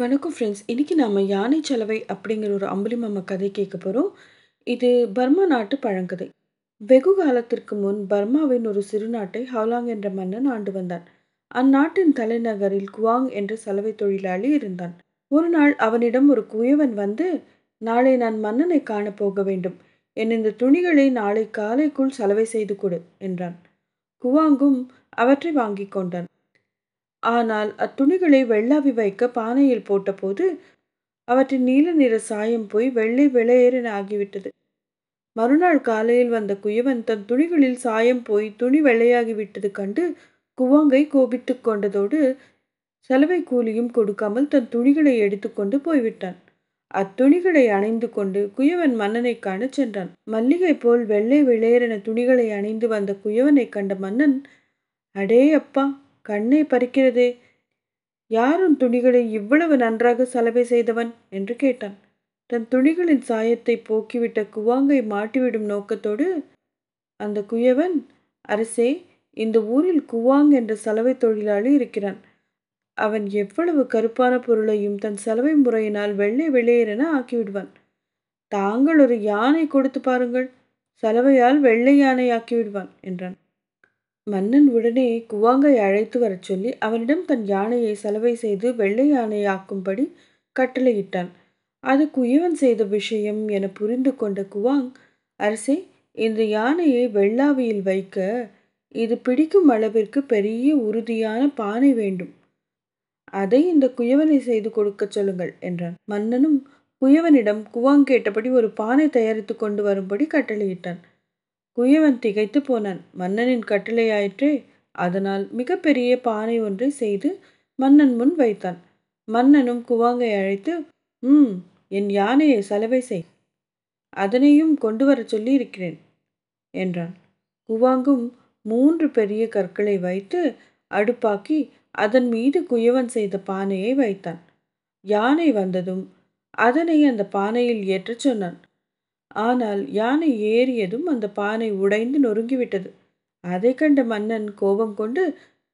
வணக்கம் ஃப்ரெண்ட்ஸ். இன்னைக்கு நாம் யானை சலவை அப்படிங்கிற ஒரு அம்புலிமாமா கதை கேட்க போகிறோம் இது பர்மா நாட்டு பழங்கதை. வெகு காலத்திற்கு முன் பர்மாவின் ஒரு சிறுநாட்டை ஹவுலாங் என்ற மன்னன் ஆண்டு வந்தான். அந்நாட்டின் தலைநகரில் குவாங் என்ற சலவை தொழிலாளி இருந்தான். ஒரு நாள் அவனிடம் ஒரு குயவன் வந்து, நாளை நான் மன்னனை காண போக வேண்டும். என் இந்த துணிகளை நாளை காலைக்குள் சலவை செய்து கொடு என்றான். குவாங்கும் அவற்றை வாங்கிக் கொண்டான். ஆனால் அத்துணிகளை வெள்ளாவி வைக்க பானையில் போட்டபோது அவற்றின் நீல நிற சாயம் போய் வெள்ளை வெளையென ஆகிவிட்டது. மறுநாள் காலையில் வந்த குயவன் தன் துணிகளில் சாயம் போய் துணி வெள்ளையாகிவிட்டது கண்டு குவாங்கை கோபித்து கொண்டதோடு செலவை கூலியும் கொடுக்காமல் தன் துணிகளை எடுத்துக்கொண்டு போய்விட்டான். அத்துணிகளை அணிந்து கொண்டு குயவன் மன்னனை காணச் சென்றான். மல்லிகை போல் வெள்ளை வெளேரென துணிகளை அணிந்து வந்த குயவனைக் கண்ட மன்னன், அடே அப்பா கண்ணை பறிக்கிறதே யார் உன் துணிகளை இவ்வளவு நன்றாக சலவை செய்தவன் என்று கேட்டான். தன் துணிகளின் சாயத்தை போக்கிவிட்ட குவாங்கை மாட்டிவிடும் நோக்கத்தோடு அந்த குயவன், அரசே இந்த ஊரில் குவாங் என்ற சலவை தொழிலாளி இருக்கிறான். அவன் எவ்வளவு கருப்பான பொருளையும் தன் சலவை முறையினால் வெள்ளை வெளேரென ஆக்கிவிடுவான். தாங்கள் ஒரு யானை கொடுத்து பாருங்கள் சலவையால் வெள்ளை யானை ஆக்கிவிடுவான் என்றான். மன்னன் உடனே குவாங்கை அழைத்து வரச் சொல்லி அவனிடம் தன் யானையை சலவை செய்து வெள்ளை யானையாக்கும்படி கட்டளையிட்டான். அது குயவன் செய்த விஷயம் என புரிந்து கொண்ட குவாங், அரசே இந்த யானையை வெள்ளாவியில் வைக்க இது பிடிக்கும் அளவிற்கு பெரிய உறுதியான பானை வேண்டும். அதை இந்த குயவனை செய்து கொடுக்கச் சொல்லுங்கள் என்றான். மன்னனும் குயவனிடம் குவாங் கேட்டபடி ஒரு பானை தயாரித்து கொண்டு வரும்படி கட்டளையிட்டான். குயவன் திகைத்து போனான். மன்னனின் கட்டளையாயிற்றே அதனால் மிகப்பெரிய பானை ஒன்றை செய்து மன்னன் முன் வைத்தான். மன்னனும் குவாங்கை அழைத்து, ம் என் யானையை சலவை செய். அதனையும் கொண்டு வரச் சொல்லி இருக்கிறேன் என்றான். குவாங்கும் மூன்று பெரிய கற்களை வைத்து அடுப்பாக்கி அதன் மீது குயவன் செய்த பானையை வைத்தான். யானை வந்ததும் அதனை அந்த பானையில் ஏற்றச் சொன்னான். ஆனால் யானை ஏறியதும் அந்த பானை உடைந்து நொறுங்கிவிட்டது. அதை கண்ட மன்னன் கோபம் கொண்டு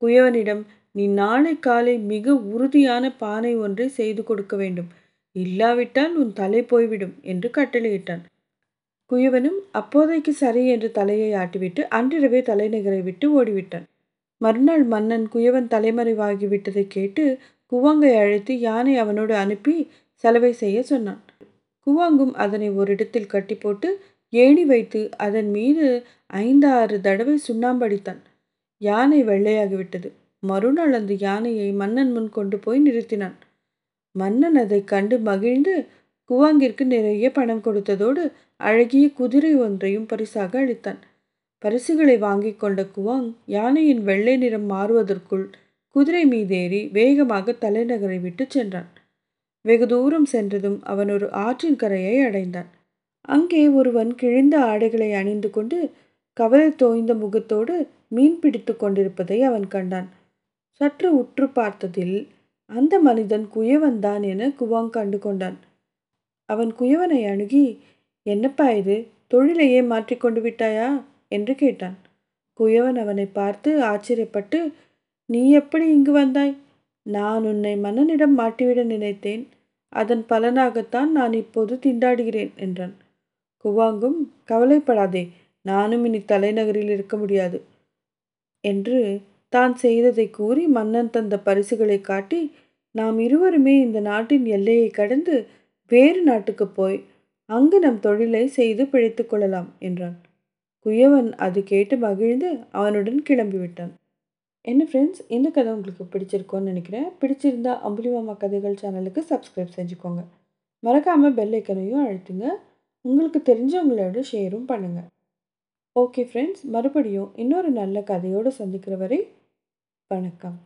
குயவனிடம், நீ நாளை காலை மிக உறுதியான பானை ஒன்றை செய்து கொடுக்க வேண்டும். இல்லாவிட்டால் உன் தலை போய்விடும் என்று கட்டளையிட்டான். குயவனும் அப்போதைக்கு சரி என்று தலையை ஆட்டிவிட்டு அன்றிரவே தலைநகரை விட்டு ஓடிவிட்டான். மறுநாள் மன்னன் குயவன் தலைமறைவாகிவிட்டதை கேட்டு குவாங்கை அழைத்து யானை அவனோடு அனுப்பி செலவை செய்ய சொன்னான். குவாங்கும் அதனை ஓரிடத்தில் கட்டி போட்டு ஏணி வைத்து அதன் மீது ஐந்தாறு தடவை சுண்ணாம்படித்தான். யானை வெள்ளையாகிவிட்டது. மறுநாள் அந்த யானையை மன்னன் முன் கொண்டு போய் நிறுத்தினான். மன்னன் அதை கண்டு மகிழ்ந்து குவாங்கிற்கு நிறைய பணம் கொடுத்ததோடு அழகிய குதிரை ஒன்றையும் பரிசாக அளித்தான். பரிசுகளை வாங்கி கொண்ட குவாங் யானையின் வெள்ளை நிறம் மாறுவதற்குள் குதிரை மீதேறி வேகமாக தலைநகரை விட்டு சென்றான். வெகு தூரம் சென்றதும் அவன் ஒரு ஆற்றின் கரையை அடைந்தான். அங்கே ஒருவன் கிழிந்த ஆடைகளை அணிந்து கொண்டு கவலை தோய்ந்த முகத்தோடு மீன் பிடித்துக் கொண்டிருப்பதை அவன் கண்டான். சற்று உற்று பார்த்ததில் அந்த மனிதன் குயவன்தான் என குவாங் கண்டு கொண்டான். அவன் குயவனை அணுகி, என்னப்பா இது தொழிலையே மாற்றிக்கொண்டு விட்டாயா என்று கேட்டான். குயவன் அவனை பார்த்து ஆச்சரியப்பட்டு, நீ எப்படி இங்கு வந்தாய்? நான் உன்னை மன்னனிடம் மாட்டிவிட நினைத்தேன். அதன் பலனாகத்தான் நான் இப்போது திண்டாடுகிறேன் என்றான். குவாங்கும், கவலைப்படாதே நானும் இனி தலைநகரில் இருக்க முடியாது என்று தான் செய்ததை கூறி மன்னன் தந்த பரிசுகளை காட்டி, நாம் இருவருமே இந்த நாட்டின் எல்லையை கடந்து வேறு நாட்டுக்கு போய் அங்கு நம் தொழிலை செய்து பிழைத்து கொள்ளலாம் என்றான். குயவன் அது கேட்டு மகிழ்ந்து அவனுடன் கிளம்பிவிட்டான். என்ன ஃப்ரெண்ட்ஸ் இந்த கதை உங்களுக்கு பிடிச்சிருக்கோன்னு நினைக்கிறேன். பிடிச்சிருந்தா அம்புலிமாமா கதைகள் சேனலுக்கு சப்ஸ்கிரைப் செஞ்சுக்கோங்க. மறக்காமல் பெல் ஐக்கனையும் அழுத்துங்க. உங்களுக்கு தெரிஞ்சவங்களோட ஷேரும் பண்ணுங்கள் ஓகே ஃப்ரெண்ட்ஸ் மறுபடியும் இன்னொரு நல்ல கதையோடு சந்திக்கிற வரை வணக்கம்.